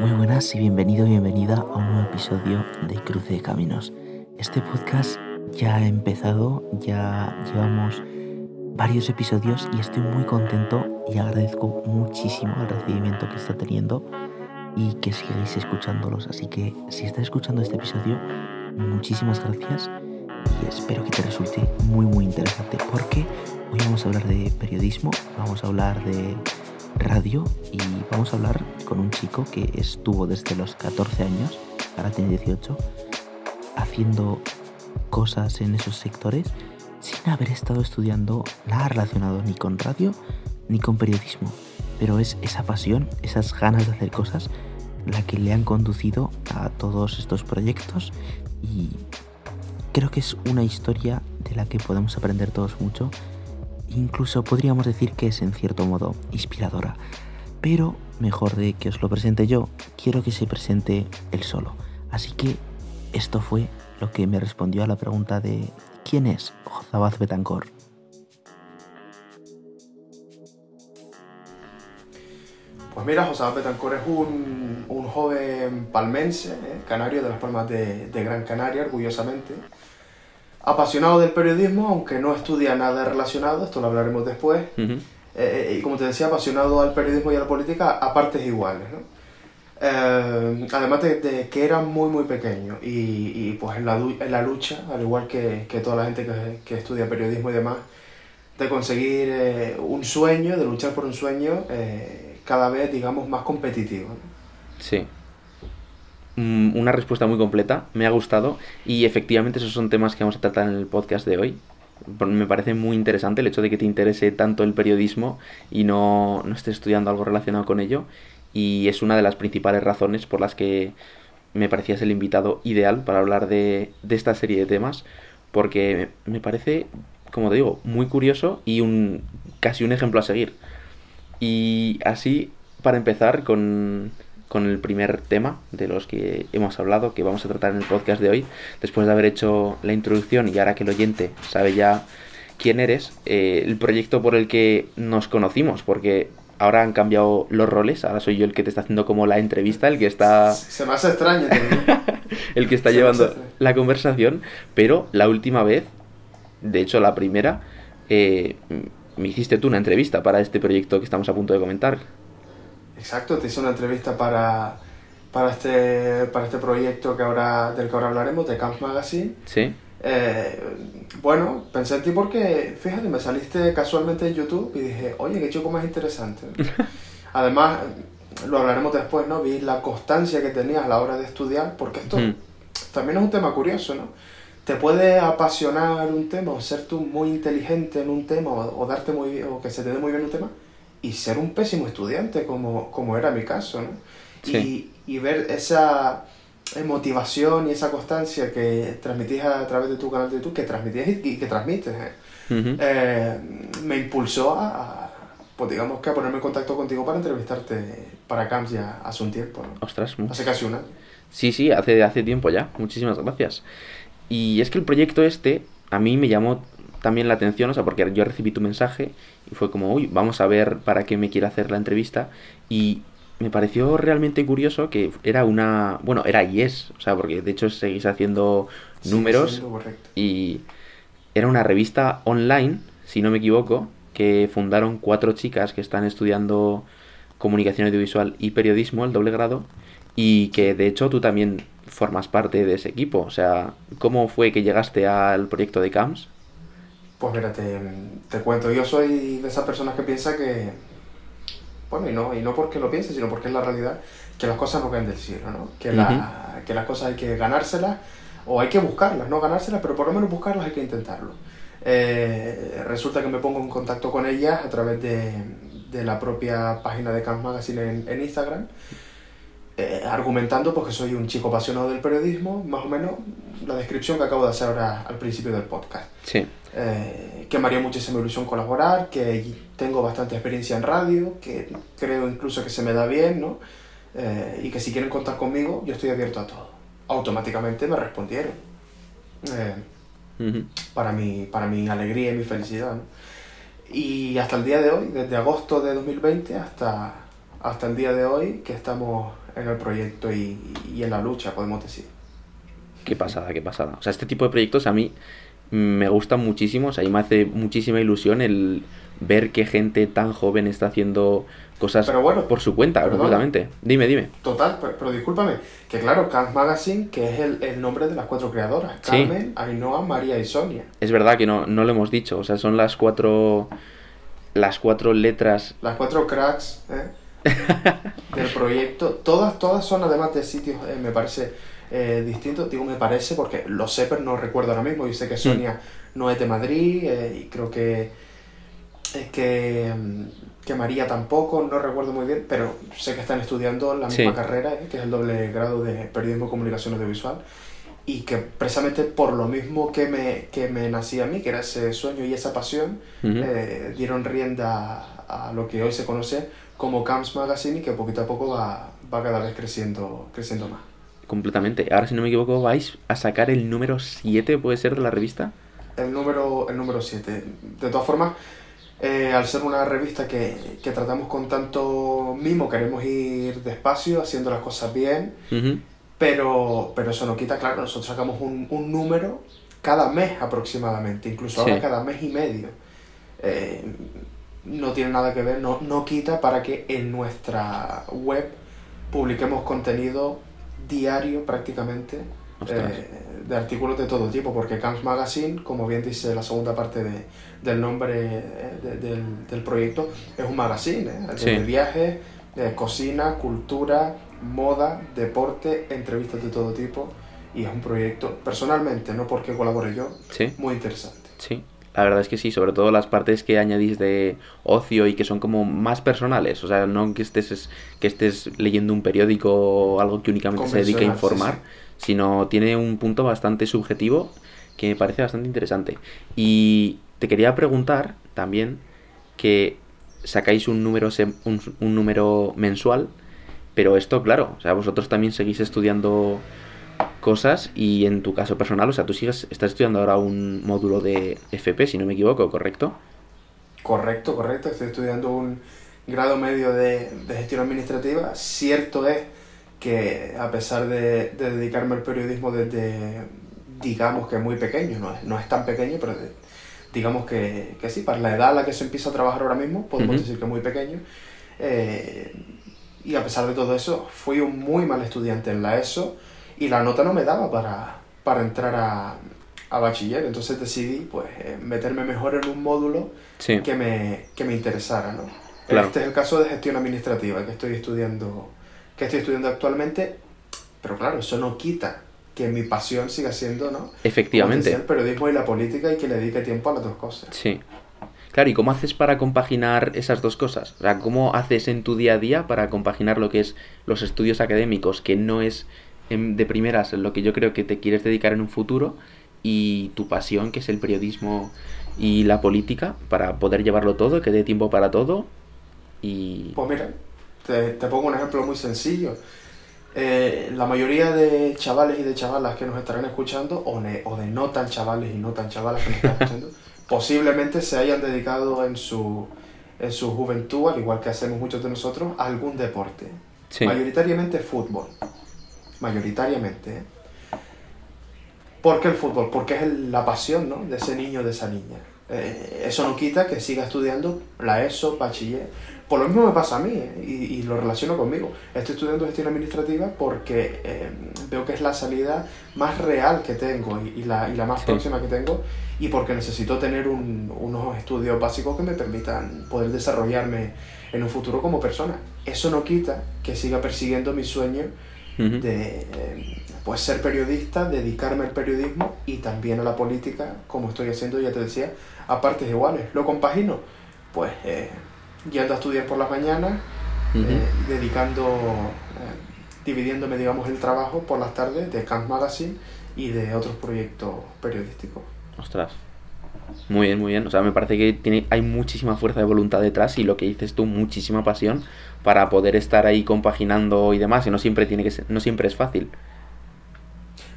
Muy buenas y bienvenido, bienvenida a un nuevo episodio de Cruce de Caminos. Este podcast ya ha empezado, ya llevamos varios episodios y estoy muy contento y agradezco muchísimo el recibimiento que está teniendo y que sigáis escuchándolos. Así que si estás escuchando este episodio, muchísimas gracias y espero que te resulte muy muy interesante porque hoy vamos a hablar de periodismo, vamos a hablar de radio y vamos a hablar con un chico que estuvo desde los 14 años, ahora tiene 18, haciendo cosas en esos sectores sin haber estado estudiando nada relacionado ni con radio ni con periodismo. Pero es esa pasión, esas ganas de hacer cosas, la que le han conducido a todos estos proyectos y creo que es una historia de la que podemos aprender todos mucho Incluso podríamos decir que es en cierto modo inspiradora. Pero mejor de que os lo presente yo, quiero que se presente él solo. Así que esto fue lo que me respondió a la pregunta de ¿quién es Josabaz Betancor? Pues mira, Josabaz Betancor es un, joven palmense, eh, canario de las Palmas de Gran Canaria, orgullosamente apasionado del periodismo, aunque no estudia nada relacionado, esto lo hablaremos después. Eh, eh, y como te decía, apasionado al periodismo y a la política a partes iguales. ¿no? Eh, además de, que era muy muy pequeño y, y pues en la, en la, lucha, al igual que, que toda la gente que, que, estudia periodismo y demás, de conseguir un sueño, de luchar por un sueño cada vez, digamos, más competitivo. Sí. Mm, una respuesta muy completa, me ha gustado y efectivamente esos son temas que vamos a tratar en el podcast de hoy. Me parece muy interesante el hecho de que te interese tanto el periodismo y no, no estés estudiando algo relacionado con ello y es una de las principales razones por las que me parecías el invitado ideal para hablar de, de esta serie de temas porque me parece, como te digo, muy curioso y un casi un ejemplo a seguir. Y así, para empezar con, con el primer tema de los que hemos hablado, que vamos a tratar en el podcast de hoy. Después de haber hecho la introducción y ahora que el oyente sabe ya quién eres, eh, el proyecto por el que nos conocimos, porque ahora han cambiado los roles, ahora soy yo el que te está haciendo como la entrevista, el que está... Se me hace extraño. el que está llevando la conversación, pero la última vez, de hecho la primera, eh, me hiciste tú una entrevista para este proyecto que estamos a punto de comentar. Exacto, te hice una entrevista para, para, este, para este proyecto que ahora, del que ahora hablaremos, de Camp Magazine. Sí. Eh, bueno, pensé en ti porque, fíjate, me saliste casualmente en YouTube y dije, oye, qué chico más interesante. Además, lo hablaremos después, ¿no? Vi la constancia que tenías a la hora de estudiar, porque esto también es un tema curioso, ¿no? Te puede apasionar un tema, o ser tú muy inteligente en un tema, o, darte muy o que se te dé muy bien un tema, y ser un pésimo estudiante, como, como era mi caso, ¿no? Y, y, ver esa motivación y esa constancia que transmitís a través de tu canal de YouTube, que transmitías y, que transmites, ¿eh? Eh, me impulsó a, pues digamos que a ponerme en contacto contigo para entrevistarte para Camps ya hace un tiempo, ¿no? Ostras, hace casi un año. Sí, sí, hace, hace tiempo ya. Muchísimas gracias. Y es que el proyecto este a mí me llamó también la atención, o sea, porque yo recibí tu mensaje y fue como, uy, vamos a ver para qué me quiere hacer la entrevista. Y me pareció realmente curioso que era una, bueno, era y es, o sea, porque de hecho seguís haciendo números y era una revista online, si no me equivoco, que fundaron cuatro chicas que están estudiando comunicación audiovisual y periodismo, el doble grado, y que de hecho tú también formas parte de ese equipo. O sea, ¿cómo fue que llegaste al proyecto de CAMS? Pues mira, te, te, cuento, yo soy de esas personas que piensa que, bueno, y no, y no porque lo piense, sino porque es la realidad, que las cosas no caen del cielo, ¿no? Que, la, que las cosas hay que ganárselas o hay que buscarlas, no ganárselas, pero por lo menos buscarlas hay que intentarlo. Eh, resulta que me pongo en contacto con ellas a través de, de la propia página de Camp Magazine en, en Instagram eh, argumentando pues, que soy un chico apasionado del periodismo, más o menos la descripción que acabo de hacer ahora al principio del podcast. Sí. Eh, que me haría muchísima ilusión colaborar, que tengo bastante experiencia en radio, que creo incluso que se me da bien, ¿no? Eh, y que si quieren contar conmigo, yo estoy abierto a todo. Automáticamente me respondieron. para, mi, para mi alegría y mi felicidad, ¿no? Y hasta el día de hoy, desde agosto de 2020 hasta hasta el día de hoy que estamos en el proyecto y, y en la lucha, podemos decir. Qué pasada, qué pasada. O sea, este tipo de proyectos a mí me gustan muchísimo, o sea, y me hace muchísima ilusión el ver que gente tan joven está haciendo cosas por su cuenta, completamente. Dime, dime. Total, pero, discúlpame, que claro, Camp Magazine, que es el, nombre de las cuatro creadoras, Carmen, Ainhoa, María y Sonia. Es verdad que no, no lo hemos dicho, o sea, son las cuatro las cuatro letras. Las cuatro cracks ¿eh? Del proyecto. Todas, todas son además de sitios, eh, me parece, eh, distintos. Digo, me parece porque lo sé, pero no recuerdo ahora mismo. Yo sé que mm. Sonia no es de Madrid y creo que, que, mm, que María tampoco, no recuerdo muy bien, pero sé que están estudiando la misma carrera, que es el doble grado de periodismo y comunicación audiovisual y que precisamente por lo mismo que me, que me nacía a mí, que era ese sueño y esa pasión, eh, dieron rienda a, lo que hoy se conoce como Camps Magazine y que poquito a poco va, va cada vez creciendo, creciendo más. Completamente. Ahora, si no me equivoco, vais a sacar el número 7, ¿puede ser, de la revista? El número, el número 7. De todas formas, eh, al ser una revista que, que, tratamos con tanto mimo, queremos ir despacio, haciendo las cosas bien. Pero, pero eso no quita, claro, nosotros sacamos un, un número cada mes aproximadamente, incluso ahora cada mes y medio. Eh, no tiene nada que ver, no, no quita para que en nuestra web publiquemos contenido diario prácticamente eh, de artículos de todo tipo, porque Camps Magazine, como bien dice la segunda parte de, del nombre eh, del, del, proyecto, es un magazine de viajes, de cocina, cultura, moda, deporte, entrevistas de todo tipo y es un proyecto, personalmente, no porque colabore yo, muy interesante. Sí, la verdad es que sí, sobre todo las partes que añadís de ocio y que son como más personales, o sea, no que estés, que estés leyendo un periódico o algo que únicamente se dedique a informar, sino tiene un punto bastante subjetivo que me parece bastante interesante. Y te quería preguntar también que sacáis un número, un, un número mensual pero esto, claro, o sea, vosotros también seguís estudiando cosas y en tu caso personal, o sea, tú sigues, estás estudiando ahora un módulo de FP, si no me equivoco, ¿correcto? Correcto, correcto. Estoy estudiando un grado medio de, gestión administrativa. Cierto es que a pesar de, dedicarme al periodismo desde, digamos que muy pequeño, no es, no es tan pequeño, pero digamos que, que, sí, para la edad a la que se empieza a trabajar ahora mismo, podemos decir que muy pequeño. Eh, y a pesar de todo eso, fui un muy mal estudiante en la ESO y la nota no me daba para, para entrar a, a bachiller. Entonces decidí pues eh, meterme mejor en un módulo que, me, que me interesara. ¿no? Este es el caso de gestión administrativa que estoy estudiando, que estoy estudiando actualmente. Pero claro, eso no quita que mi pasión siga siendo, ¿no? Efectivamente. el periodismo y la política y que le dedique tiempo a las dos cosas. Sí. Claro, ¿y cómo haces para compaginar esas dos cosas? O sea, ¿cómo haces en tu día a día para compaginar lo que es los estudios académicos, que no es de primeras lo que yo creo que te quieres dedicar en un futuro, y tu pasión, que es el periodismo y la política, para poder llevarlo todo, que dé tiempo para todo? Y... Pues mira, te, pongo un ejemplo muy sencillo. Eh, la mayoría de chavales y de chavalas que nos estarán escuchando, o, o de no tan chavales y no tan chavalas que nos están escuchando, posiblemente se hayan dedicado en su, en su juventud, al igual que hacemos muchos de nosotros, a algún deporte. Mayoritariamente fútbol. Mayoritariamente. ¿eh? ¿Por qué el fútbol? Porque es la pasión ¿no? de ese niño, de esa niña. Eh, eso no quita que siga estudiando la ESO, bachiller. Por lo mismo me pasa a mí ¿eh? y, lo relaciono conmigo. Estoy estudiando gestión administrativa porque veo que es la salida más real que tengo y, la, y la, más próxima que tengo y porque necesito tener unos estudios básicos que me permitan poder desarrollarme en un futuro como persona. Eso no quita que siga persiguiendo de pues, ser periodista, dedicarme al periodismo y también a la política, como estoy haciendo, ya te decía, a partes iguales. ¿Lo compagino? Pues eh, yendo a estudiar por las mañanas, eh, dedicando, eh, dividiéndome, digamos, el trabajo por las tardes de Camp Magazine y de otros proyectos periodísticos. Ostras. Muy bien, muy bien. O sea, me parece que tiene, hay muchísima fuerza de voluntad detrás y lo que dices tú, muchísima pasión para poder estar ahí compaginando y demás. Y no siempre tiene que ser, no siempre es fácil.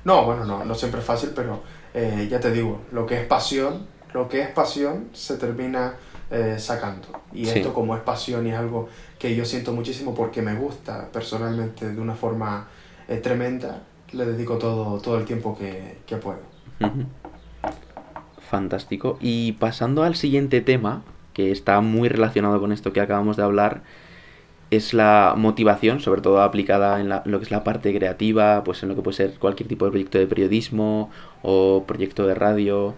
No, bueno, no, no siempre es fácil, pero eh, ya te digo, lo que es pasión, lo que es pasión se termina eh, sacando. Y Sí. esto como es pasión y es algo que yo siento muchísimo porque me gusta personalmente de una forma eh, tremenda, le dedico todo, todo el tiempo que, que puedo. Ujú. Fantástico. Y pasando al siguiente tema, que está muy relacionado con esto que acabamos de hablar, es la motivación, sobre todo aplicada en la- lo que es la parte creativa, pues en lo que puede ser cualquier tipo de proyecto de periodismo o proyecto de radio.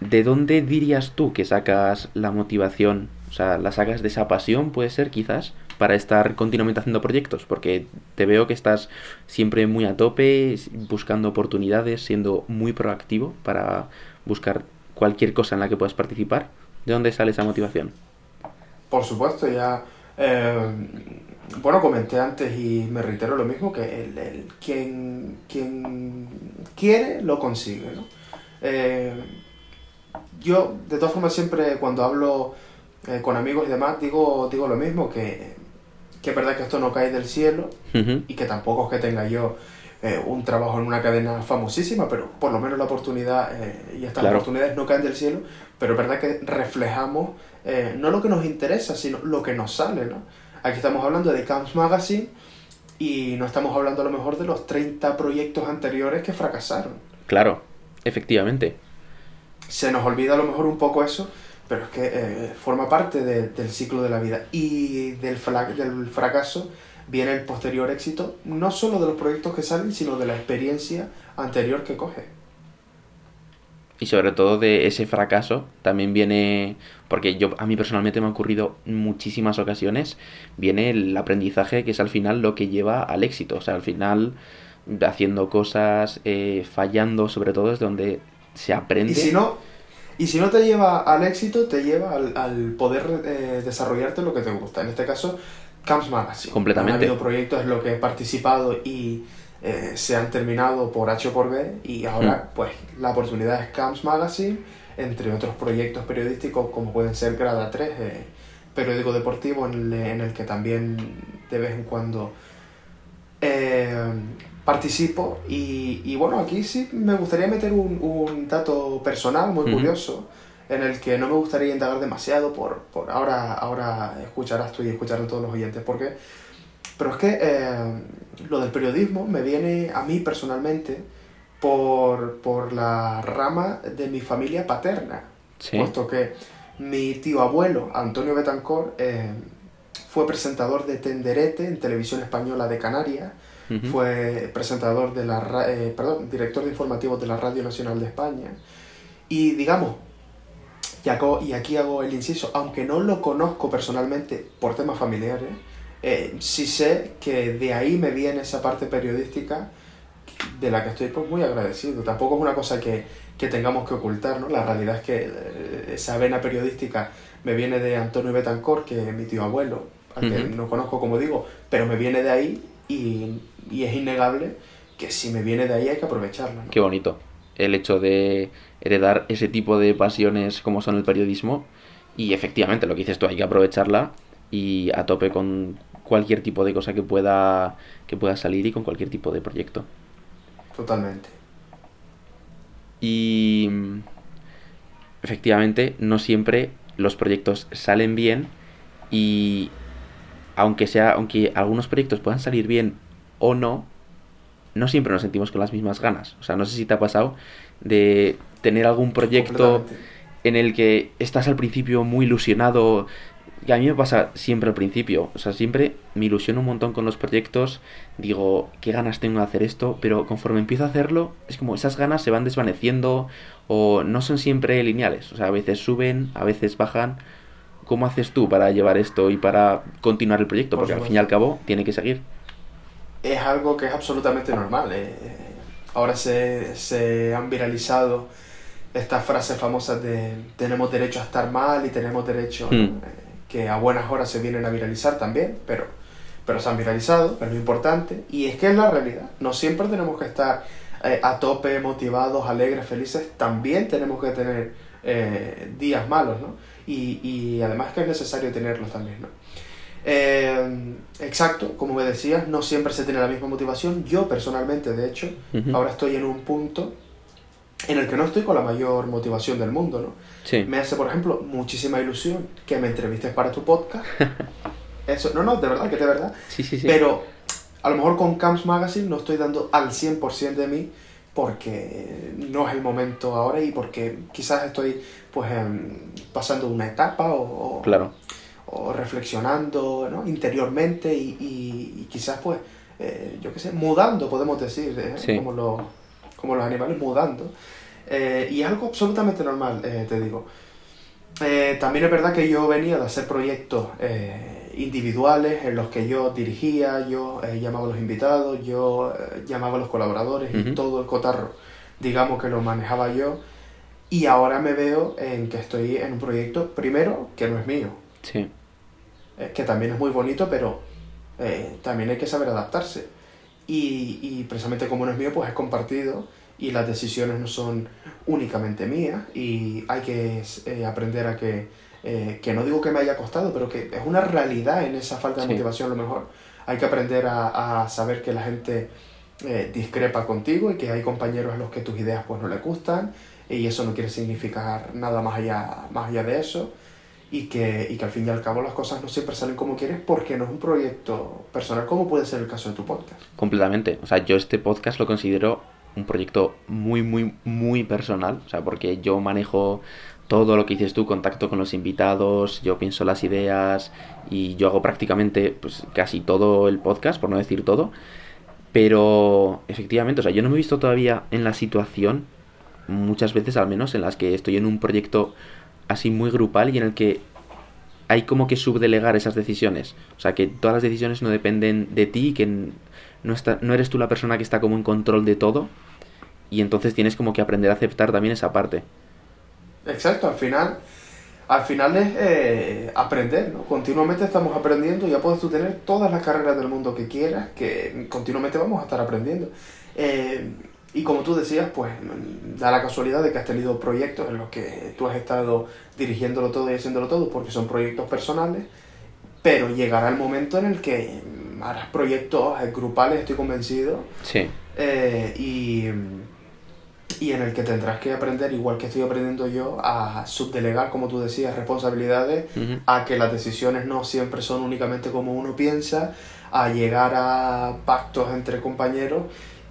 ¿De dónde dirías tú que sacas la motivación? O sea, ¿la sacas de esa pasión, puede ser quizás, para estar continuamente haciendo proyectos? Porque te veo que estás siempre muy a tope, buscando oportunidades, siendo muy proactivo para buscar cualquier cosa en la que puedas participar. ¿De dónde sale esa motivación? Por supuesto, ya. eh, bueno, comenté antes y me reitero lo mismo: que el, el- quien, quien quiere lo consigue, ¿no? Eh, yo, de todas formas, siempre cuando hablo eh, con amigos y demás, digo, digo lo mismo: que, que es verdad que esto no cae del cielo y que tampoco es que tenga yo eh, un trabajo en una cadena famosísima, pero por lo menos la oportunidad eh, y estas Claro. oportunidades no caen del cielo, pero es verdad que reflejamos eh, no lo que nos interesa, sino lo que nos sale, ¿no? Aquí estamos hablando de Camps Magazine y no estamos hablando a lo mejor de los 30 proyectos anteriores que fracasaron. Claro, efectivamente. Se nos olvida a lo mejor un poco eso, pero es que forma parte de- del ciclo de la vida. Y del, del fracaso viene el posterior éxito, no solo de los proyectos que salen, sino de la experiencia anterior que coge. Y sobre todo de ese fracaso también viene, porque yo a mí personalmente me ha ocurrido muchísimas ocasiones, viene el aprendizaje que es al final lo que lleva al éxito. O sea, al final haciendo cosas, eh, fallando sobre todo es donde se aprende. Y si no, y si no te lleva al éxito, te lleva al, al poder eh, desarrollarte lo que te gusta. En este caso, Camps Magazine. Completamente. Han habido proyectos en los que he participado y eh, se han terminado por H o por B y ahora pues la oportunidad es Camps Magazine, entre otros proyectos periodísticos como pueden ser Grada 3, eh, periódico deportivo en el, en el que también de vez en cuando eh, participo y, y bueno, aquí sí me gustaría meter un, un dato personal muy Ujú. curioso en el que no me gustaría indagar demasiado por, por ahora, ahora escucharás tú y escucharán todos los oyentes porque pero es que eh, lo del periodismo me viene a mí personalmente por, por la rama de mi familia paterna Sí. puesto que mi tío abuelo, Antonio Betancor, eh, fue presentador de Tenderete en Televisión Española de Canarias, fue presentador de la eh, perdón, director de informativos de la Radio Nacional de España. Y digamos, y, hago- y aquí hago el inciso, aunque no lo conozco personalmente por temas familiares, eh, sí sé que de ahí me viene esa parte periodística de la que estoy pues, muy agradecido. Tampoco es una cosa que, que tengamos que ocultar, ¿no? La realidad es que eh, esa vena periodística me viene de Antonio Betancor, que es mi tío abuelo, al que no conozco como digo, pero me viene de ahí y, y es innegable que si me viene de ahí hay que aprovecharla. ¿no? Qué bonito. El hecho de heredar ese tipo de pasiones como son el periodismo. Y efectivamente, lo que dices tú, hay que aprovecharla y a tope con cualquier tipo de cosa que pueda, que pueda salir y con cualquier tipo de proyecto. Totalmente. Y efectivamente, no siempre los proyectos salen bien y aunque sea, aunque algunos proyectos puedan salir bien o no, no siempre nos sentimos con las mismas ganas. O sea, no sé si te ha pasado de tener algún proyecto en el que estás al principio muy ilusionado. Y a mí me pasa siempre al principio. O sea, siempre me ilusiono un montón con los proyectos. Digo, qué ganas tengo de hacer esto. Pero conforme empiezo a hacerlo, es como esas ganas se van desvaneciendo. O no son siempre lineales. O sea, a veces suben, a veces bajan. ¿Cómo haces tú para llevar esto y para continuar el proyecto? Por Porque al fin y al cabo tiene que seguir. Es algo que es absolutamente normal. eh. Ahora se, se han viralizado estas frases famosas de tenemos derecho a estar mal y tenemos derecho. Eh, que a buenas horas se vienen a viralizar también, pero, pero se han viralizado, es lo importante. Y es que es la realidad. No siempre tenemos que estar eh, a tope, motivados, alegres, felices. También tenemos que tener días malos, ¿no? Y, y además que es necesario tenerlos también, ¿no? Eh, exacto, como me decías, no siempre se tiene la misma motivación. Yo personalmente, de hecho, ahora estoy en un punto en el que no estoy con la mayor motivación del mundo, ¿no? Sí. Me hace, por ejemplo, muchísima ilusión que me entrevistes para tu podcast. Eso, no, no, de verdad, que de verdad. Sí, sí, sí. Pero a lo mejor con Camps Magazine no estoy dando al 100% de mí porque no es el momento ahora y porque quizás estoy pues em, pasando una etapa o, o- Claro. O reflexionando ¿no? interiormente y, y- y quizás pues eh, yo qué sé, mudando podemos decir, ¿eh? Sí. como, los, como los animales mudando. Eh, y es algo absolutamente normal, te digo. También es verdad que yo venía de hacer proyectos individuales en los que yo dirigía, yo llamaba a los invitados, yo llamaba a los colaboradores y todo el cotarro, digamos que lo manejaba yo. Y ahora me veo en que estoy en un proyecto, primero, que no es mío, Sí. Eh, que también es muy bonito, pero eh, también hay que saber adaptarse. Y, y precisamente como no es mío, pues es compartido y las decisiones no son únicamente mías y hay que eh, aprender a que, eh, que no digo que me haya costado, pero que es una realidad en esa falta de Sí. motivación a lo mejor. Hay que aprender a, a saber que la gente discrepa contigo y que hay compañeros a los que tus ideas pues no les gustan y eso no quiere significar nada más allá, más allá de eso y que, y que al fin y al cabo las cosas no siempre salen como quieres porque no es un proyecto personal como puede ser el caso de tu podcast. Completamente. O sea, yo este podcast lo considero un proyecto muy, muy, muy personal. O sea, porque yo manejo todo lo que dices tú, contacto con los invitados, yo pienso las ideas y yo hago prácticamente pues casi todo el podcast, por no decir todo. Pero efectivamente, o sea, yo no me he visto todavía en la situación, muchas veces al menos, en las que estoy en un proyecto así muy grupal y en el que hay como que subdelegar esas decisiones. O sea, que todas las decisiones no dependen de ti, que n- no, está, no eres tú la persona que está como en control de todo. Y entonces tienes como que aprender a aceptar también esa parte. Exacto, al final, al final es eh, aprender, ¿no? Continuamente estamos aprendiendo, ya puedes tú tener todas las carreras del mundo que quieras, que continuamente vamos a estar aprendiendo. Eh, y como tú decías, pues mm, da la casualidad de que has tenido proyectos en los que tú has estado dirigiéndolo todo y haciéndolo todo, porque son proyectos personales, pero llegará el momento en el que mm, harás proyectos grupales, estoy convencido, Sí, eh, y, y en el que tendrás que aprender, igual que estoy aprendiendo yo, a subdelegar, como tú decías, responsabilidades, Ujú. a que las decisiones no siempre son únicamente como uno piensa, a llegar a pactos entre compañeros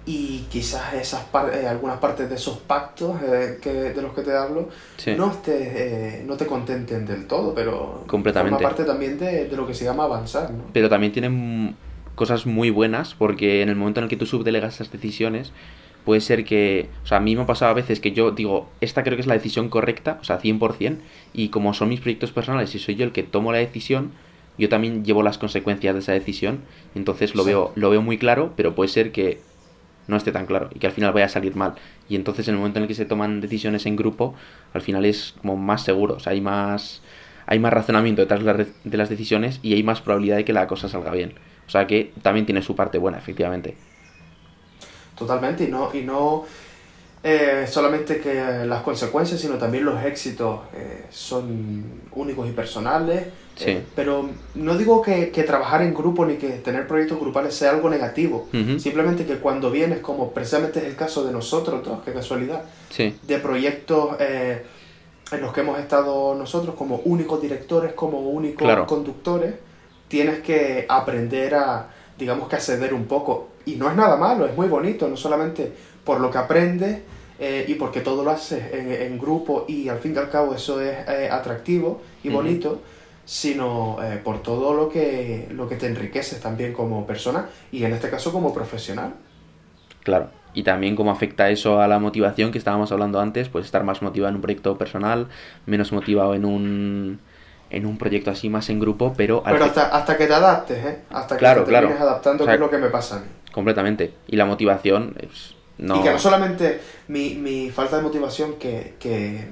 y quizás esas par- eh, algunas partes de esos pactos eh, que, de los que te hablo sí. no, te, eh, no te contenten del todo, pero Completamente. forma parte también de, de lo que se llama avanzar. ¿no? Pero también tienen cosas muy buenas porque en el momento en el que tú subdelegas esas decisiones, puede ser que, o sea, a mí me ha pasado a veces que yo digo, esta creo que es la decisión correcta, o sea, 100%, y como son mis proyectos personales y soy yo el que tomo la decisión, yo también llevo las consecuencias de esa decisión, entonces lo veo, lo veo muy claro, pero puede ser que no esté tan claro y que al final vaya a salir mal. Y entonces en el momento en el que se toman decisiones en grupo, al final es como más seguro, o sea, hay más, hay más razonamiento detrás de las, re- de las decisiones y hay más probabilidad de que la cosa salga bien. O sea que también tiene su parte buena, efectivamente. Totalmente, y no, y no eh, solamente que las consecuencias, sino también los éxitos eh, son únicos y personales. Sí. eh, pero no digo que, que trabajar en grupo ni que tener proyectos grupales sea algo negativo. Simplemente que cuando vienes, como precisamente es el caso de nosotros dos, qué casualidad, Sí, de proyectos eh, en los que hemos estado nosotros como únicos directores, como únicos Claro. conductores, tienes que aprender a, digamos que a ceder un poco. Y no es nada malo, es muy bonito, no solamente por lo que aprendes eh, y porque todo lo haces en, en grupo y al fin y al cabo eso es eh, atractivo y bonito, sino eh, por todo lo que, lo que te enriqueces también como persona y en este caso como profesional. claro. Y también cómo afecta eso a la motivación que estábamos hablando antes, pues estar más motivado en un proyecto personal, menos motivado en un en un proyecto así más en grupo, pero, al Pero hasta, hasta que te adaptes, ¿eh? Hasta que Claro, te termines claro. adaptando, O sea, que es lo que me pasa a mí. completamente. Y la motivación es no Y que no solamente mi, mi falta de motivación, que, que,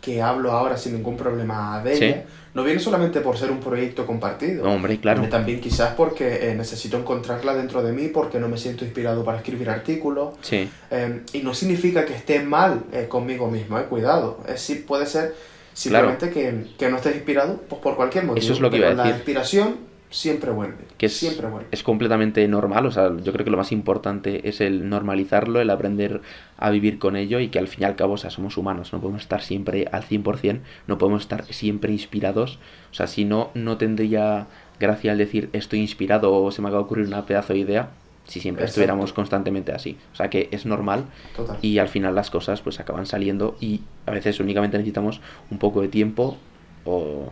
que hablo ahora sin ningún problema de Sí. ella, no viene solamente por ser un proyecto compartido. No, hombre, claro. También quizás porque eh, necesito encontrarla dentro de mí, porque no me siento inspirado para escribir artículos. Sí, Eh, y no significa que esté mal eh, conmigo mismo, eh, cuidado. Es, sí, puede ser simplemente que, que no estés inspirado pues, por cualquier motivo. Eso es lo que iba a La decir. inspiración siempre vuelve. que es, siempre vuelve. es completamente normal, o sea, yo creo que lo más importante es el normalizarlo, el aprender a vivir con ello y que al fin y al cabo, o sea, somos humanos, no podemos estar siempre al 100%, no podemos estar siempre inspirados, o sea, si no, no tendría gracia al decir estoy inspirado o se me acaba de ocurrir una pedazo de idea, si siempre Exacto. estuviéramos constantemente así, o sea, que es normal Total. y al final las cosas pues acaban saliendo y a veces únicamente necesitamos un poco de tiempo o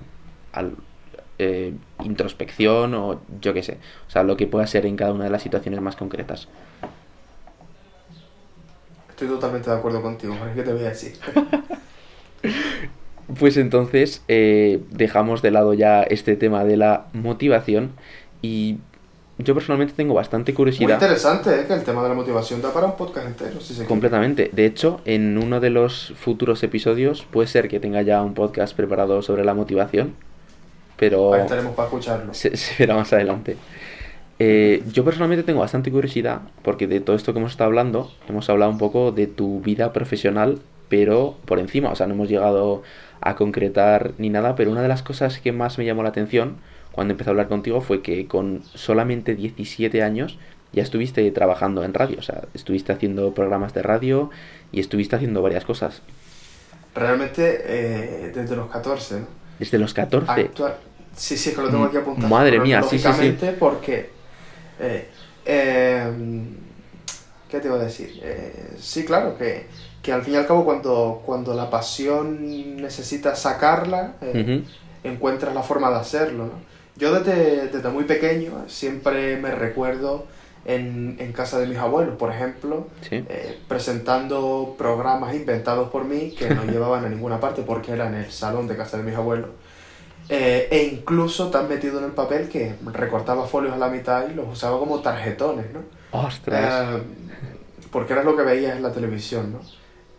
al- eh, introspección o yo qué sé, o sea, lo que pueda ser en cada una de las situaciones más concretas. Estoy totalmente de acuerdo contigo, ¿qué te voy a decir? Pues entonces eh, dejamos de lado ya este tema de la motivación y yo personalmente tengo bastante Muy curiosidad. interesante, ¿eh? Que el tema de la motivación da para un podcast entero, si se quiere. Completamente. De hecho, en uno de los futuros episodios puede ser que tenga ya un podcast preparado sobre la motivación, pero Ahí estaremos para escucharlo. se, se verá más adelante. Eh, yo personalmente tengo bastante curiosidad porque de todo esto que hemos estado hablando, hemos hablado un poco de tu vida profesional, pero por encima, o sea, no hemos llegado a concretar ni nada, pero una de las cosas que más me llamó la atención cuando empecé a hablar contigo fue que con solamente 17 años ya estuviste trabajando en radio, o sea, estuviste haciendo programas de radio y estuviste haciendo varias cosas. Realmente, eh, desde los 14, ¿no? Desde los 14. Actual... Sí, sí, es que lo tengo aquí apuntado. Madre mía, sí, sí, porque... eh, eh, ¿Qué te iba a decir? Eh, sí, claro, que, que al fin y al cabo cuando, cuando la pasión necesita sacarla, encuentras la forma de hacerlo, ¿no? Yo desde, desde muy pequeño siempre me recuerdo en, en casa de mis abuelos, por ejemplo, Sí. eh, presentando programas inventados por mí que no llevaban a ninguna parte porque era en el salón de casa de mis abuelos. Eh, e incluso tan metido en el papel que recortaba folios a la mitad y los usaba como tarjetones, ¿no? Ostras. Eh, porque era lo que veías en la televisión, ¿no?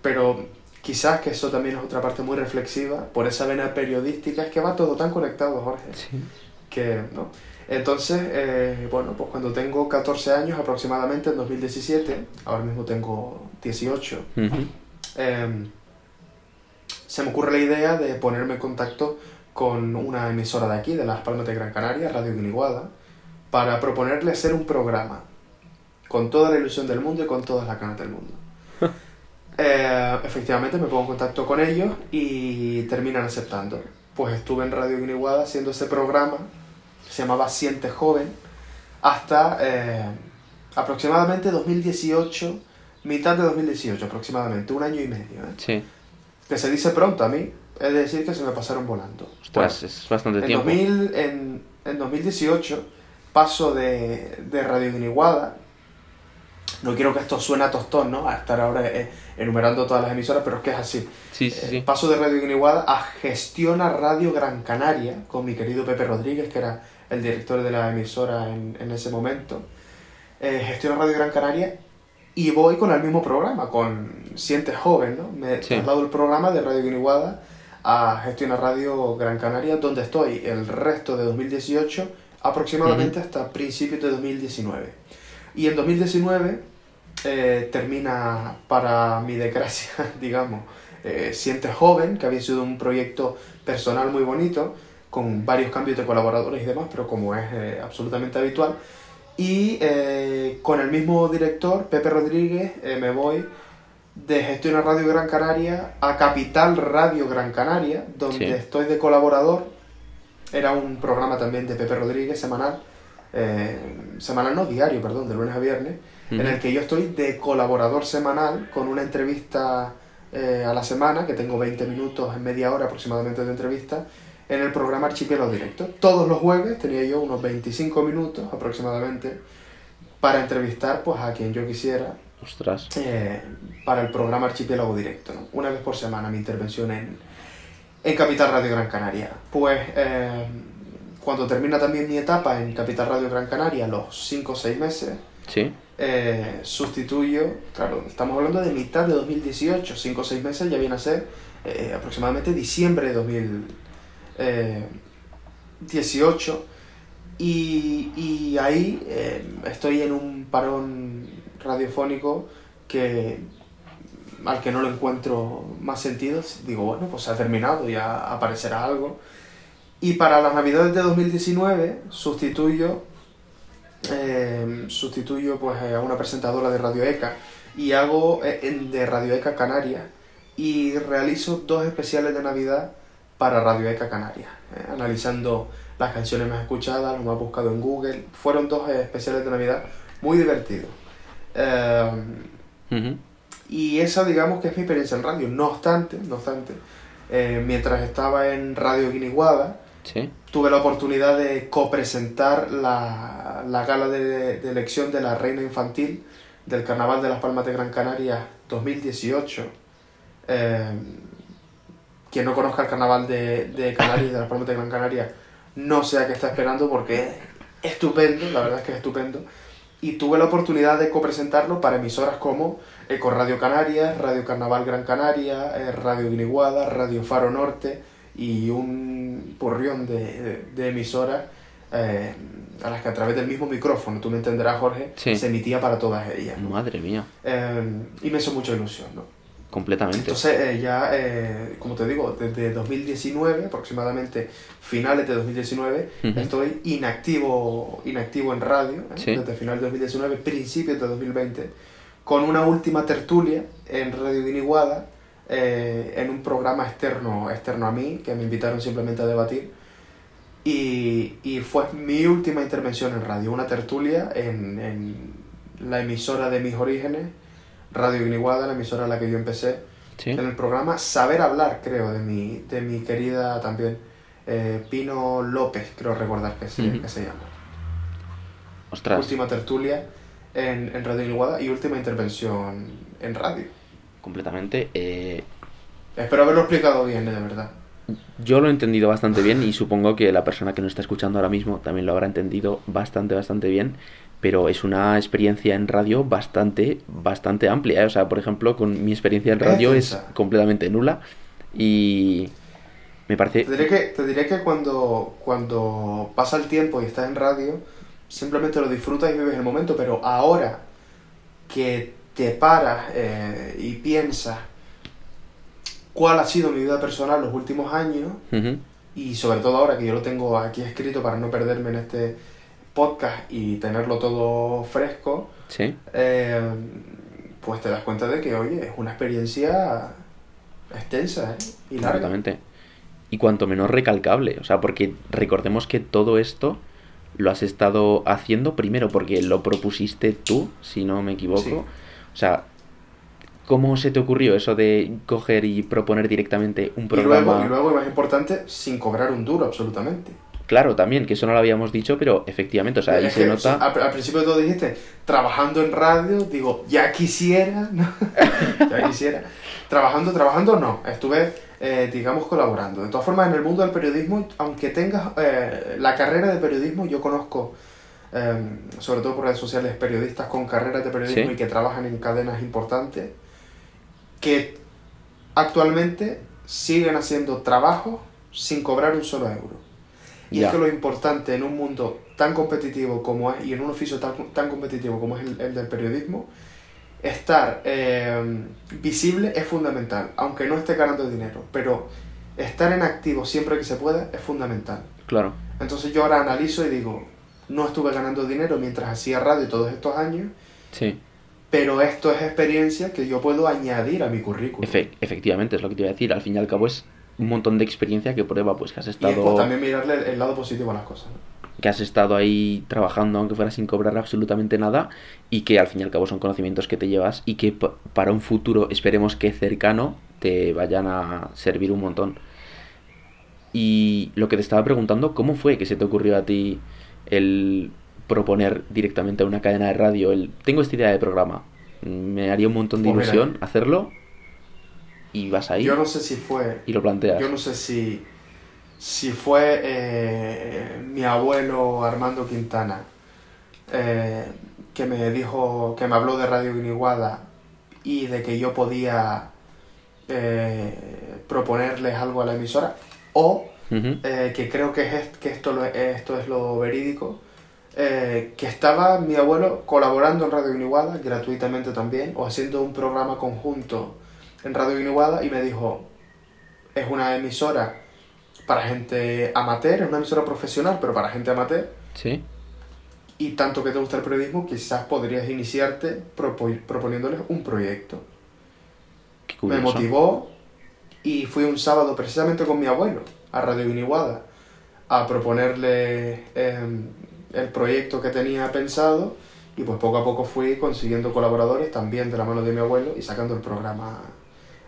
Pero quizás que eso también es otra parte muy reflexiva, por esa vena periodística, es que va todo tan conectado, Jorge, Sí. que, ¿no? Entonces, eh, bueno, pues cuando tengo 14 años aproximadamente, en 2017, ahora mismo tengo 18, Ujú. eh, se me ocurre la idea de ponerme en contacto con una emisora de aquí, de Las Palmas de Gran Canaria, Radio Guiniguada, para proponerle hacer un programa con toda la ilusión del mundo y con todas las ganas del mundo. Eh, efectivamente me pongo en contacto con ellos y terminan aceptando. Pues estuve en Radio Guiniguada haciendo ese programa, se llamaba Siente Joven, hasta eh, aproximadamente 2018, mitad de 2018 aproximadamente, un año y medio. ¿eh? Sí. Que se dice pronto a mí, es decir, que se me pasaron volando. Ostras, es bastante en, tiempo. 2000, en, en 2018 paso de, de Radio Guiniguada. No quiero que esto suene a tostón, ¿no? A estar ahora eh, enumerando todas las emisoras, pero es que es así. Sí, sí, Eh, sí. paso de Radio Guiniguada a Gestiona Radio Gran Canaria con mi querido Pepe Rodríguez, que era el director de la emisora en, en ese momento. Eh, Gestiona Radio Gran Canaria y voy con el mismo programa, con Sientes Joven, ¿no? Me Sí. traslado el programa de Radio Guiniguada a Gestiona Radio Gran Canaria, donde estoy el resto de 2018, aproximadamente hasta principios de 2019. Y en 2019 eh, termina, para mi desgracia, digamos, eh, Sientes Joven, que había sido un proyecto personal muy bonito, con varios cambios de colaboradores y demás, pero como es eh, absolutamente habitual. Y eh, con el mismo director, Pepe Rodríguez, eh, me voy de Gestiona Radio Gran Canaria a Capital Radio Gran Canaria, donde Sí. estoy de colaborador. Era un programa también de Pepe Rodríguez semanal, eh, semanal no, diario, perdón, de lunes a viernes, en el que yo estoy de colaborador semanal con una entrevista eh, a la semana, que tengo 20 minutos en media hora aproximadamente de entrevista, en el programa Archipiélago Directo. Todos los jueves tenía yo unos 25 minutos aproximadamente para entrevistar pues, a quien yo quisiera Ostras. eh, para el programa Archipiélago Directo. ¿no? Una vez por semana mi intervención en, en Capital Radio Gran Canaria. Pues eh, cuando termina también mi etapa en Capital Radio Gran Canaria, los 5 o 6 meses, Sí. eh, sustituyo, claro, estamos hablando de mitad de 2018, 5 o 6 meses ya viene a ser aproximadamente diciembre de 2018 y, y ahí estoy en un parón radiofónico que al que no le encuentro más sentido, digo, bueno, pues ha terminado, ya aparecerá algo. Y para las navidades de 2019 sustituyo, eh, sustituyo pues, a una presentadora de Radio ECA y hago eh, de Radio ECA Canarias y realizo dos especiales de Navidad para Radio ECA Canarias, eh, analizando las canciones más escuchadas, lo más buscado en Google. Fueron dos eh, especiales de Navidad muy divertidos. Ujú. y esa, digamos, que es mi experiencia en radio. No obstante, no obstante, eh, mientras estaba en Radio Guiniguada, Sí. tuve la oportunidad de copresentar la, la gala de, de elección de la reina infantil del Carnaval de las Palmas de Gran Canaria 2018. Eh, quien no conozca el Carnaval de, de Canarias, de las Palmas de Gran Canaria, no sé a qué está esperando porque es estupendo, la verdad es que es estupendo. Y tuve la oportunidad de copresentarlo para emisoras como Eco Radio Canarias, Radio Carnaval Gran Canaria, eh, Radio Guiniguada, Radio Faro Norte y un porrión de, de- de emisoras eh, a las que a través del mismo micrófono, tú me entenderás Jorge, Sí. se emitía para todas ellas. ¿no? Madre mía. Eh, y me hizo mucha ilusión, ¿no? Completamente. Entonces, eh, ya, eh, como te digo, desde 2019, aproximadamente finales de 2019, Ujú. estoy inactivo, inactivo en radio, ¿eh? Sí. desde finales de 2019, principios de 2020, con una última tertulia en Radio Guiniguada, en un programa externo, externo a mí, que me invitaron simplemente a debatir. Y, y fue mi última intervención en radio, una tertulia en, en la emisora de mis orígenes, Radio Guiniguada, la emisora en la que yo empecé, Sí. en el programa Saber Hablar, creo, de mi, de mi querida también eh, Pino López, creo recordar que se, Ujú. que se llama. Ostras. Última tertulia en, en Radio Guiniguada y última intervención en radio. Completamente. eh, Espero haberlo explicado bien, eh, de verdad. Yo lo he entendido bastante bien y supongo que la persona que nos está escuchando ahora mismo también lo habrá entendido bastante, bastante bien. Pero es una experiencia en radio bastante, bastante amplia. ¿eh? O sea, por ejemplo, con mi experiencia en radio es completamente nula. Y me parece... Te diré que, te diré que cuando, cuando pasa el tiempo y estás en radio, simplemente lo disfrutas y vives el momento, pero ahora que te paras eh, y piensas cuál ha sido mi vida personal los últimos años, y sobre todo ahora que yo lo tengo aquí escrito para no perderme en este podcast y tenerlo todo fresco, Sí. eh, pues te das cuenta de que, oye, es una experiencia extensa ¿eh? y larga. Y cuanto menos recalcable. O sea, porque recordemos que todo esto lo has estado haciendo primero porque lo propusiste tú, si no me equivoco. Sí. O sea, ¿cómo se te ocurrió eso de coger y proponer directamente un Y programa? luego, y luego, y más importante, sin cobrar un duro, absolutamente. Claro, también, que eso no lo habíamos dicho, pero efectivamente, o sea, ahí se nota... Al, al principio todo dijiste, trabajando en radio, digo, ya quisiera, ¿no? ya quisiera. Trabajando, trabajando no, estuve, eh, digamos, colaborando. De todas formas, en el mundo del periodismo, aunque tengas eh, la carrera de periodismo, yo conozco, eh, sobre todo por redes sociales, periodistas con carreras de periodismo Sí. y que trabajan en cadenas importantes, que actualmente siguen haciendo trabajo sin cobrar un solo euro. Y es que lo importante en un mundo tan competitivo como es, y en un oficio tan, tan competitivo como es el, el del periodismo, estar eh, visible es fundamental, aunque no esté ganando dinero, pero estar en activo siempre que se pueda es fundamental. Claro, Entonces yo ahora analizo y digo, no estuve ganando dinero mientras hacía radio todos estos años, sí. pero esto es experiencia que yo puedo añadir a mi currículum. Efe- efectivamente, es lo que te iba a decir. Al fin y al cabo es un montón de experiencia que prueba, pues que has y es estado... también mirarle el, el lado positivo a las cosas. ¿no? que has estado ahí trabajando aunque fuera sin cobrar absolutamente nada y que al fin y al cabo son conocimientos que te llevas y que pa- para un futuro esperemos que cercano te vayan a servir un montón. Y lo que te estaba preguntando, ¿cómo fue que se te ocurrió a ti el proponer directamente a una cadena de radio el tengo esta idea de programa? Me haría un montón de Pues mira. ilusión hacerlo y vas ahí Yo no sé si fue y lo planteas. Yo no sé si, si fue eh, mi abuelo Armando Quintana eh, que me dijo, que me habló de Radio Guiniguada y de que yo podía eh, proponerles algo a la emisora, o que creo que, es, que esto, lo, esto es lo verídico, eh, que estaba mi abuelo colaborando en Radio Guiniguada, gratuitamente también, o haciendo un programa conjunto en Radio Guiniguada, y me dijo, es una emisora para gente amateur, es una emisora profesional, pero para gente amateur. Sí. Y tanto que te gusta el periodismo, quizás podrías iniciarte propo- proponiéndoles un proyecto. Qué Me motivó y fui un sábado precisamente con mi abuelo a Radio Iniguada a proponerle em, el proyecto que tenía pensado y pues poco a poco fui consiguiendo colaboradores también de la mano de mi abuelo y sacando el programa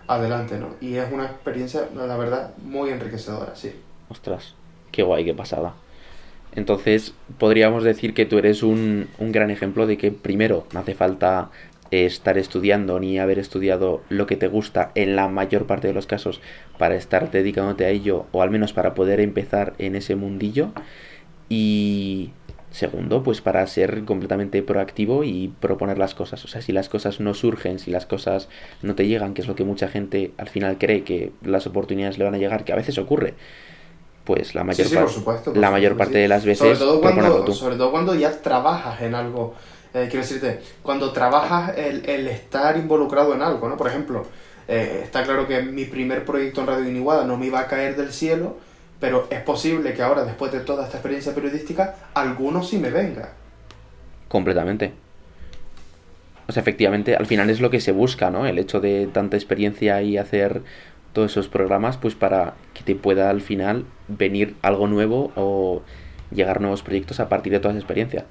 adelante, ¿no? Y es una experiencia, la verdad, muy enriquecedora, sí. Ostras, qué guay, qué pasada. Entonces, podríamos decir que tú eres un, un gran ejemplo de que primero no hace falta eh, estar estudiando ni haber estudiado lo que te gusta en la mayor parte de los casos para estar dedicándote a ello o al menos para poder empezar en ese mundillo. Y segundo, pues para ser completamente proactivo y proponer las cosas. O sea, si las cosas no surgen, si las cosas no te llegan, que es lo que mucha gente al final cree que las oportunidades le van a llegar, que a veces ocurre, pues la mayor, sí, sí, por supuesto. por la mayor sí. parte de las sobre veces todo, proponerlo cuando, tú. sobre todo cuando ya trabajas en algo. Eh, quiero decirte, cuando trabajas el, el estar involucrado en algo, ¿no? Por ejemplo, eh, está claro que mi primer proyecto en Radio Iniguada no me iba a caer del cielo, pero es posible que ahora, después de toda esta experiencia periodística, alguno sí me venga. Completamente. O sea, efectivamente, al final es lo que se busca, ¿no? El hecho de tanta experiencia y hacer todos esos programas, pues para que te pueda al final venir algo nuevo o llegar nuevos proyectos a partir de toda esa experiencia.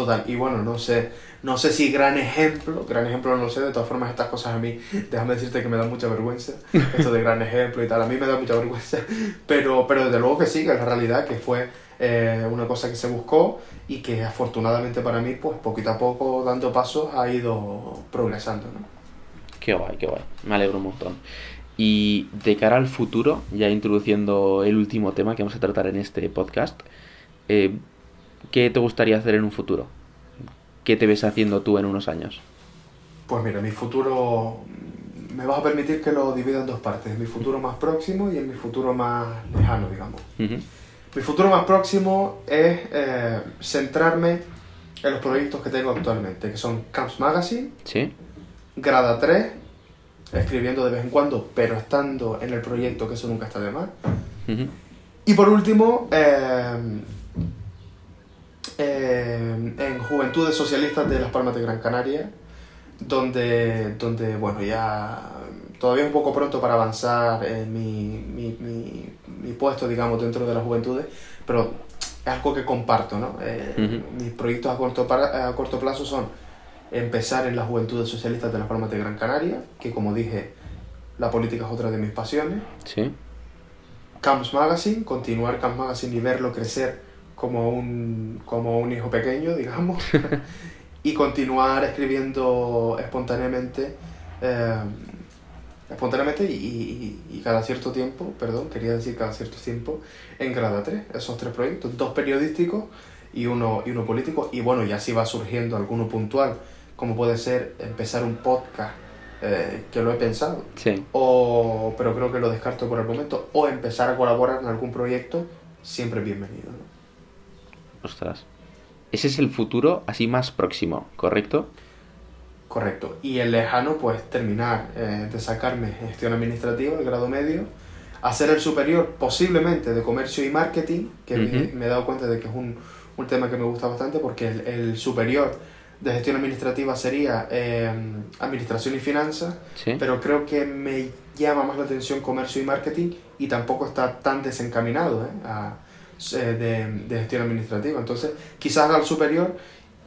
Total, y bueno, no sé, no sé si gran ejemplo, gran ejemplo no lo sé, de todas formas estas cosas a mí, déjame decirte que me da mucha vergüenza, esto de gran ejemplo y tal, a mí me da mucha vergüenza, pero, pero desde luego que sí, que es la realidad, que fue eh, una cosa que se buscó y que afortunadamente para mí, pues poquito a poco, dando pasos, ha ido progresando, ¿no? Qué guay, qué guay. Me alegro un montón. Y de cara al futuro, ya introduciendo el último tema que vamos a tratar en este podcast, eh, ¿qué te gustaría hacer en un futuro? ¿Qué te ves haciendo tú en unos años? Pues mira, mi futuro, me vas a permitir que lo divida en dos partes, mi futuro más próximo y en mi futuro más lejano, digamos. Mi futuro más próximo es eh, centrarme en los proyectos que tengo actualmente, que son Camps Magazine, ¿Sí? Grada 3, escribiendo de vez en cuando, pero estando en el proyecto, que eso nunca está de más. Y por último, eh, eh, en Juventudes Socialistas de Las Palmas de Gran Canaria, donde, donde bueno, ya todavía es un poco pronto para avanzar en mi, mi, mi, mi puesto, digamos, dentro de las juventudes, pero es algo que comparto, ¿no? Eh, Ujú. Mis proyectos a corto, para- a corto plazo son empezar en las Juventudes Socialistas de Las Palmas de Gran Canaria, que como dije, la política es otra de mis pasiones. ¿Sí? Camps Magazine, continuar Camps Magazine y verlo crecer como un, como un hijo pequeño, digamos, y continuar escribiendo espontáneamente, eh, espontáneamente y, y- y cada cierto tiempo, perdón, quería decir cada cierto tiempo, en Grada 3, esos tres proyectos, dos periodísticos y uno, y uno político, y bueno, ya si va surgiendo alguno puntual, como puede ser empezar un podcast, eh, que lo he pensado, Sí. o, pero creo que lo descarto por el momento, o empezar a colaborar en algún proyecto, siempre bienvenido. ¿no? Ostras. Ese es el futuro así más próximo, ¿correcto? Correcto. Y el lejano, pues terminar eh, de sacarme gestión administrativa, el grado medio, hacer el superior, posiblemente de comercio y marketing, que me- he dado cuenta de que es un, un tema que me gusta bastante, porque el, el superior de gestión administrativa sería eh, administración y finanzas, Sí. pero creo que me llama más la atención comercio y marketing y tampoco está tan desencaminado ¿eh? a- eh, de, de gestión administrativa. Entonces, quizás haga el superior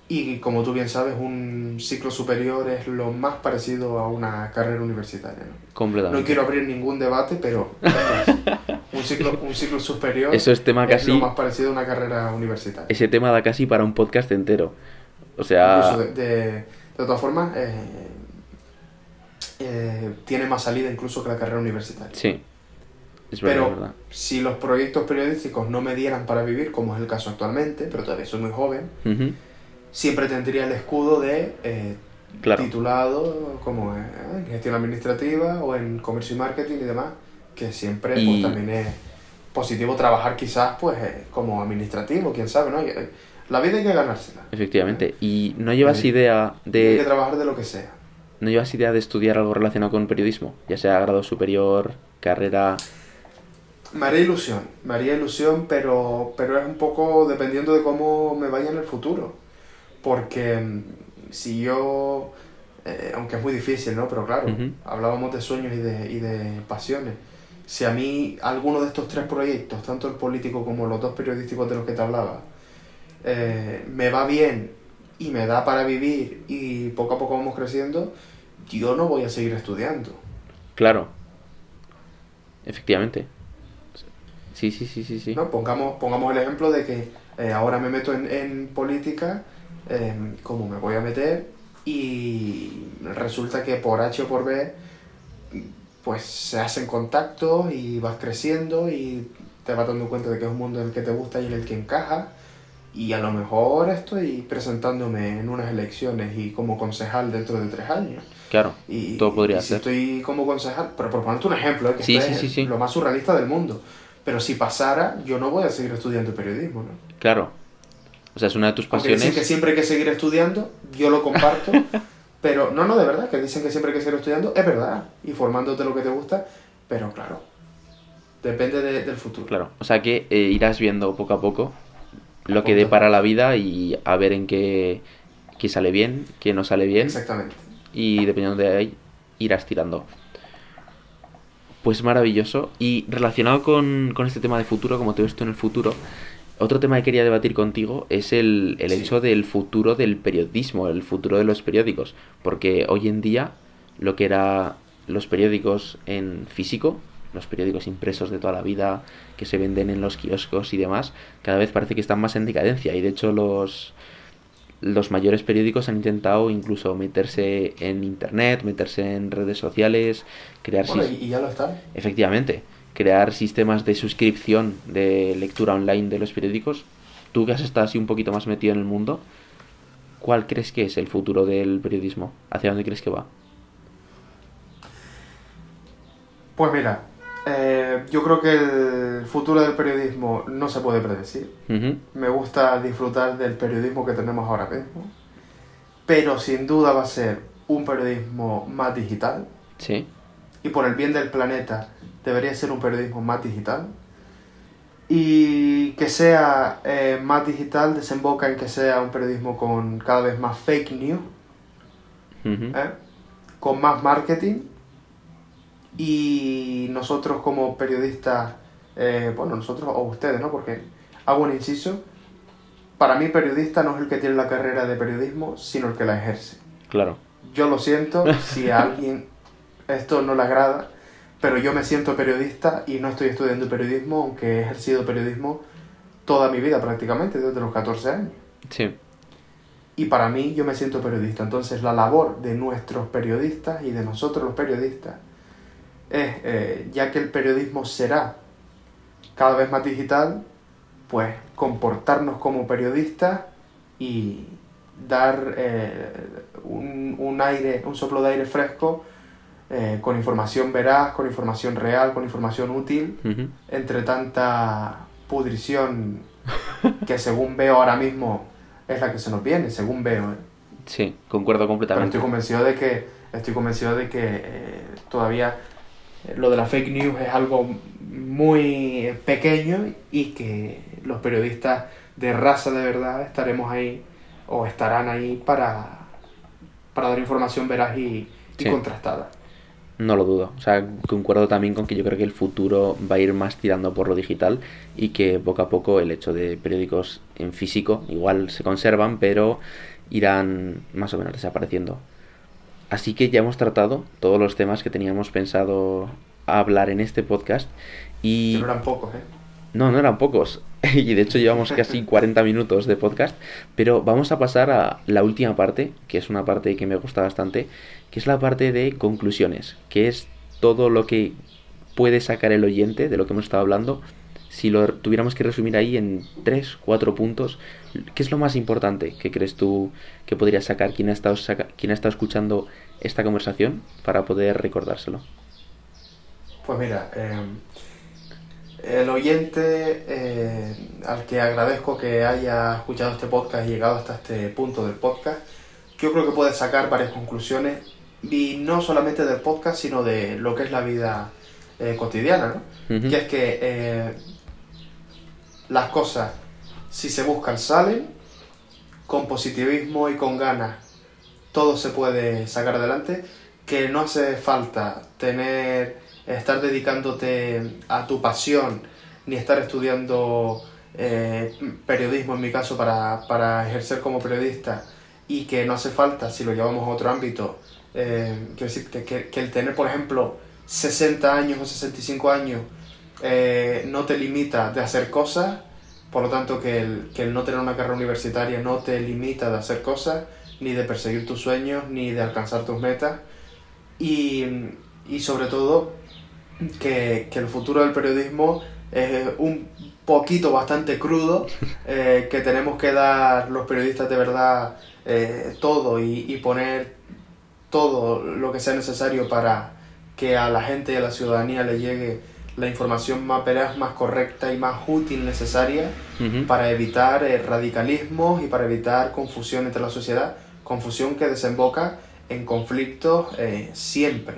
y como tú bien sabes, un ciclo superior es lo más parecido a una carrera universitaria. ¿no? Completamente. No quiero abrir ningún debate, pero un ciclo, un ciclo superior Eso es tema es casi. lo más parecido a una carrera universitaria. Ese tema da casi para un podcast entero. O sea. De, de, de todas formas, eh, eh, tiene más salida incluso que la carrera universitaria. Sí. Es verdad, Pero verdad. si los proyectos periodísticos no me dieran para vivir, como es el caso actualmente, pero todavía soy muy joven, siempre tendría el escudo de eh, Claro. titulado como eh, en gestión administrativa o en comercio y marketing y demás, que siempre Y- pues también es positivo trabajar quizás pues eh, como administrativo, quién sabe, ¿no? Eh, La vida hay que ganársela. Efectivamente. ¿Y no llevas Sí. idea Hay que de. trabajar de lo que sea. ¿No llevas idea de estudiar algo relacionado con periodismo? Ya sea grado superior, carrera. Me haría ilusión, me haría ilusión, pero, pero es un poco dependiendo de cómo me vaya en el futuro. Porque mm, si yo, eh, aunque es muy difícil, ¿no? Pero claro, hablábamos de sueños y de, y de pasiones. Si a mí alguno de estos tres proyectos, tanto el político como los dos periodísticos de los que te hablaba, eh, me va bien y me da para vivir y poco a poco vamos creciendo, yo no voy a seguir estudiando. Claro. Efectivamente. Sí, sí, sí, sí, sí. ¿no? Pongamos, pongamos el ejemplo de que eh, ahora me meto en, en política, eh, ¿cómo me voy a meter? Y resulta que por H o por B, pues se hacen contactos y vas creciendo y te vas dando cuenta de que es un mundo en el que te gusta y en el que encajas. Y a lo mejor estoy presentándome en unas elecciones y como concejal dentro de tres años. Claro. Y, Todo podría y si ser. estoy como concejal, pero por ponerte un ejemplo, ¿eh? que Sí, es sí. lo más surrealista del mundo. Pero si pasara, yo no voy a seguir estudiando periodismo, ¿no? Claro. O sea, es una de tus Aunque dicen pasiones. que siempre hay que seguir estudiando, yo lo comparto, pero no, no, de verdad, que dicen que siempre hay que seguir estudiando, es verdad, y formándote lo que te gusta, pero claro, depende de- del futuro. Claro. O sea que eh, irás viendo poco a poco lo que Punto. depara la vida y a ver en qué, qué sale bien, qué no sale bien. Exactamente. y dependiendo de ahí irás tirando. Pues maravilloso. Y relacionado con, con este tema de futuro, como te ves tú en el futuro, otro tema que quería debatir contigo es el, el Sí. hecho del futuro del periodismo, el futuro de los periódicos. Porque hoy en día lo que era los periódicos en físico, los periódicos impresos de toda la vida que se venden en los kioscos y demás, cada vez parece que están más en decadencia. Y de hecho los, los mayores periódicos han intentado incluso meterse en internet, meterse en redes sociales, crear Bueno, y ya lo están. efectivamente, crear sistemas de suscripción de lectura online de los periódicos. Tú que has estado así un poquito más metido en el mundo, ¿cuál crees que es el futuro del periodismo? ¿Hacia dónde crees que va? Pues mira, eh, yo creo que el futuro del periodismo no se puede predecir. Me gusta disfrutar del periodismo que tenemos ahora mismo, pero sin duda va a ser un periodismo más digital Sí, y por el bien del planeta debería ser un periodismo más digital. Y que sea eh, más digital desemboca en que sea un periodismo con cada vez más fake news, ¿eh? con más marketing y nosotros como periodistas, eh, bueno, nosotros o ustedes, ¿no? Porque hago un inciso, para mí periodista no es el que tiene la carrera de periodismo, sino el que la ejerce. claro. Yo lo siento si a alguien esto no le agrada, pero yo me siento periodista y no estoy estudiando periodismo, aunque he ejercido periodismo toda mi vida prácticamente, desde los 14 años. Sí, Y para mí yo me siento periodista. Entonces la labor de nuestros periodistas y de nosotros los periodistas es, eh, ya que el periodismo será cada vez más digital, pues comportarnos como periodistas y dar eh, un, un aire, un soplo de aire fresco eh, con información veraz, con información real, con información útil, entre tanta pudrición que según veo ahora mismo es la que se nos viene, según veo. ¿eh? sí, concuerdo Pero completamente. estoy convencido de que, estoy convencido de que todavía lo de la fake news es algo muy pequeño y que los periodistas de raza de verdad estaremos ahí o estarán ahí para, para dar información veraz y, y contrastada. No lo dudo. O sea, concuerdo también con que yo creo que el futuro va a ir más tirando por lo digital y que poco a poco el hecho de periódicos en físico igual se conservan, pero irán más o menos desapareciendo. Así que ya hemos tratado todos los temas que teníamos pensado hablar en este podcast y... No eran pocos, ¿eh? No, no eran pocos. Y de hecho llevamos casi 40 minutos de podcast. Pero vamos a pasar a la última parte, que es una parte que me gusta bastante, que es la parte de conclusiones, que es todo lo que puede sacar el oyente de lo que hemos estado hablando. Si lo tuviéramos que resumir ahí en 3, 4 puntos, ¿qué es lo más importante que crees tú que podría sacar quien ha estado, saca- quien ha estado escuchando esta conversación para poder recordárselo? Pues mira, eh, el oyente eh, al que agradezco que haya escuchado este podcast y llegado hasta este punto del podcast, yo creo que puede sacar varias conclusiones y no solamente del podcast, sino de lo que es la vida eh, cotidiana, ¿no? Que es que las cosas, si se buscan, salen, con positivismo y con ganas, todo se puede sacar adelante, que no hace falta tener, estar dedicándote a tu pasión, ni estar estudiando eh, periodismo en mi caso para, para ejercer como periodista, y que no hace falta, si lo llevamos a otro ámbito, eh, decir, que, que- que el tener, por ejemplo, 60 años o 65 años eh, no te limita de hacer cosas, por lo tanto que el, que el no tener una carrera universitaria no te limita de hacer cosas, ni de perseguir tus sueños, ni de alcanzar tus metas, y, y sobre todo que, que el futuro del periodismo es un poquito bastante crudo, eh, que tenemos que dar los periodistas de verdad eh, todo y, y poner todo lo que sea necesario para que a la gente y a la ciudadanía le llegue la información más veraz, más correcta y más útil necesaria para evitar eh, radicalismos y para evitar confusión entre la sociedad, confusión que desemboca en conflictos eh, siempre.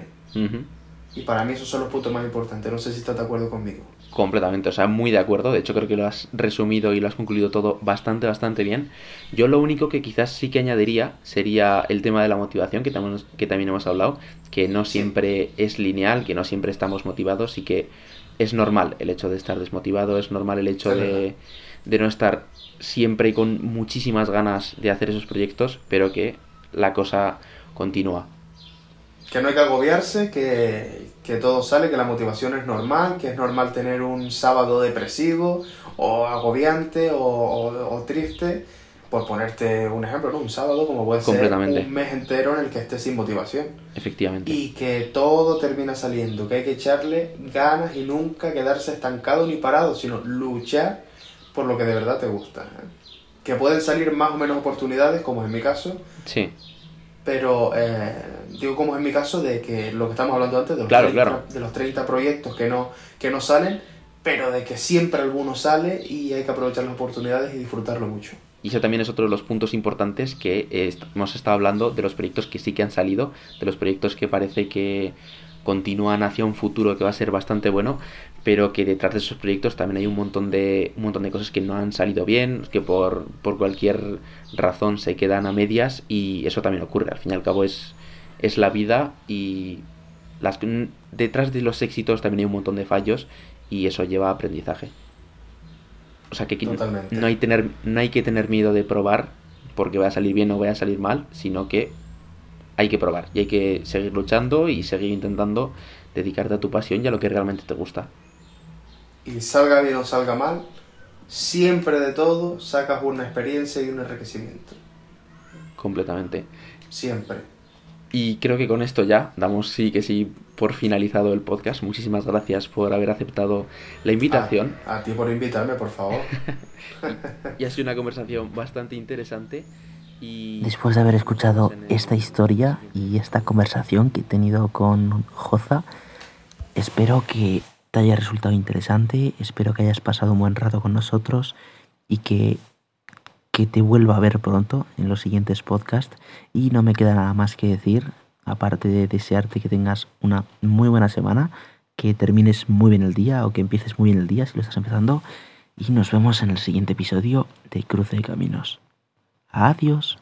Y para mí esos son los puntos más importantes. No sé si estás de acuerdo conmigo. Completamente, o sea, muy de acuerdo. De hecho, creo que lo has resumido y lo has concluido todo bastante, bastante bien. Yo lo único que quizás sí que añadiría sería el tema de la motivación, que también, que también hemos hablado, que no siempre es lineal, que no siempre estamos motivados y que es normal el hecho de estar desmotivado, es normal el hecho de, de no estar siempre con muchísimas ganas de hacer esos proyectos, pero que la cosa continúa. Que no hay que agobiarse, que, que todo sale, que la motivación es normal, que es normal tener un sábado depresivo o agobiante o, o- o triste. Por ponerte un ejemplo, ¿no? Un sábado como puede ser un mes entero en el que estés sin motivación. Efectivamente. Y que todo termina saliendo, que hay que echarle ganas y nunca quedarse estancado ni parado, sino luchar por lo que de verdad te gusta. ¿eh? Que pueden salir más o menos oportunidades, como es en mi caso, Sí, pero eh, digo como es en mi caso de que lo que estamos hablando antes, de los, Claro, 30, claro. de los 30 proyectos que no, que no salen, pero de que siempre alguno sale y hay que aprovechar las oportunidades y disfrutarlo mucho. Y eso también es otro de los puntos importantes que eh, hemos estado hablando de los proyectos que sí que han salido, de los proyectos que parece que continúan hacia un futuro que va a ser bastante bueno, pero que detrás de esos proyectos también hay un montón de, un montón de cosas que no han salido bien, que por, por cualquier razón se quedan a medias y eso también ocurre. Al fin y al cabo es, es la vida y las, detrás de los éxitos también hay un montón de fallos y eso lleva a aprendizaje. O sea que Totalmente. no hay, tener, no hay que tener miedo de probar porque va a salir bien o vaya a salir mal, sino que hay que probar y hay que seguir luchando y seguir intentando dedicarte a tu pasión y a lo que realmente te gusta. Y salga bien o salga mal, siempre de todo sacas una experiencia y un enriquecimiento. Completamente. Siempre. Y creo que con esto ya damos sí que sí por finalizado el podcast. Muchísimas gracias por haber aceptado la invitación. A, a ti por invitarme, por favor. Y ha sido una conversación bastante interesante. Después de haber escuchado esta historia y esta conversación que he tenido con Joza, espero que te haya resultado interesante, espero que hayas pasado un buen rato con nosotros y que, que te vuelva a ver pronto en los siguientes podcasts. Y no me queda nada más que decir, aparte de desearte que tengas una muy buena semana, que termines muy bien el día o que empieces muy bien el día si lo estás empezando. Y nos vemos en el siguiente episodio de Cruce de Caminos. Adiós.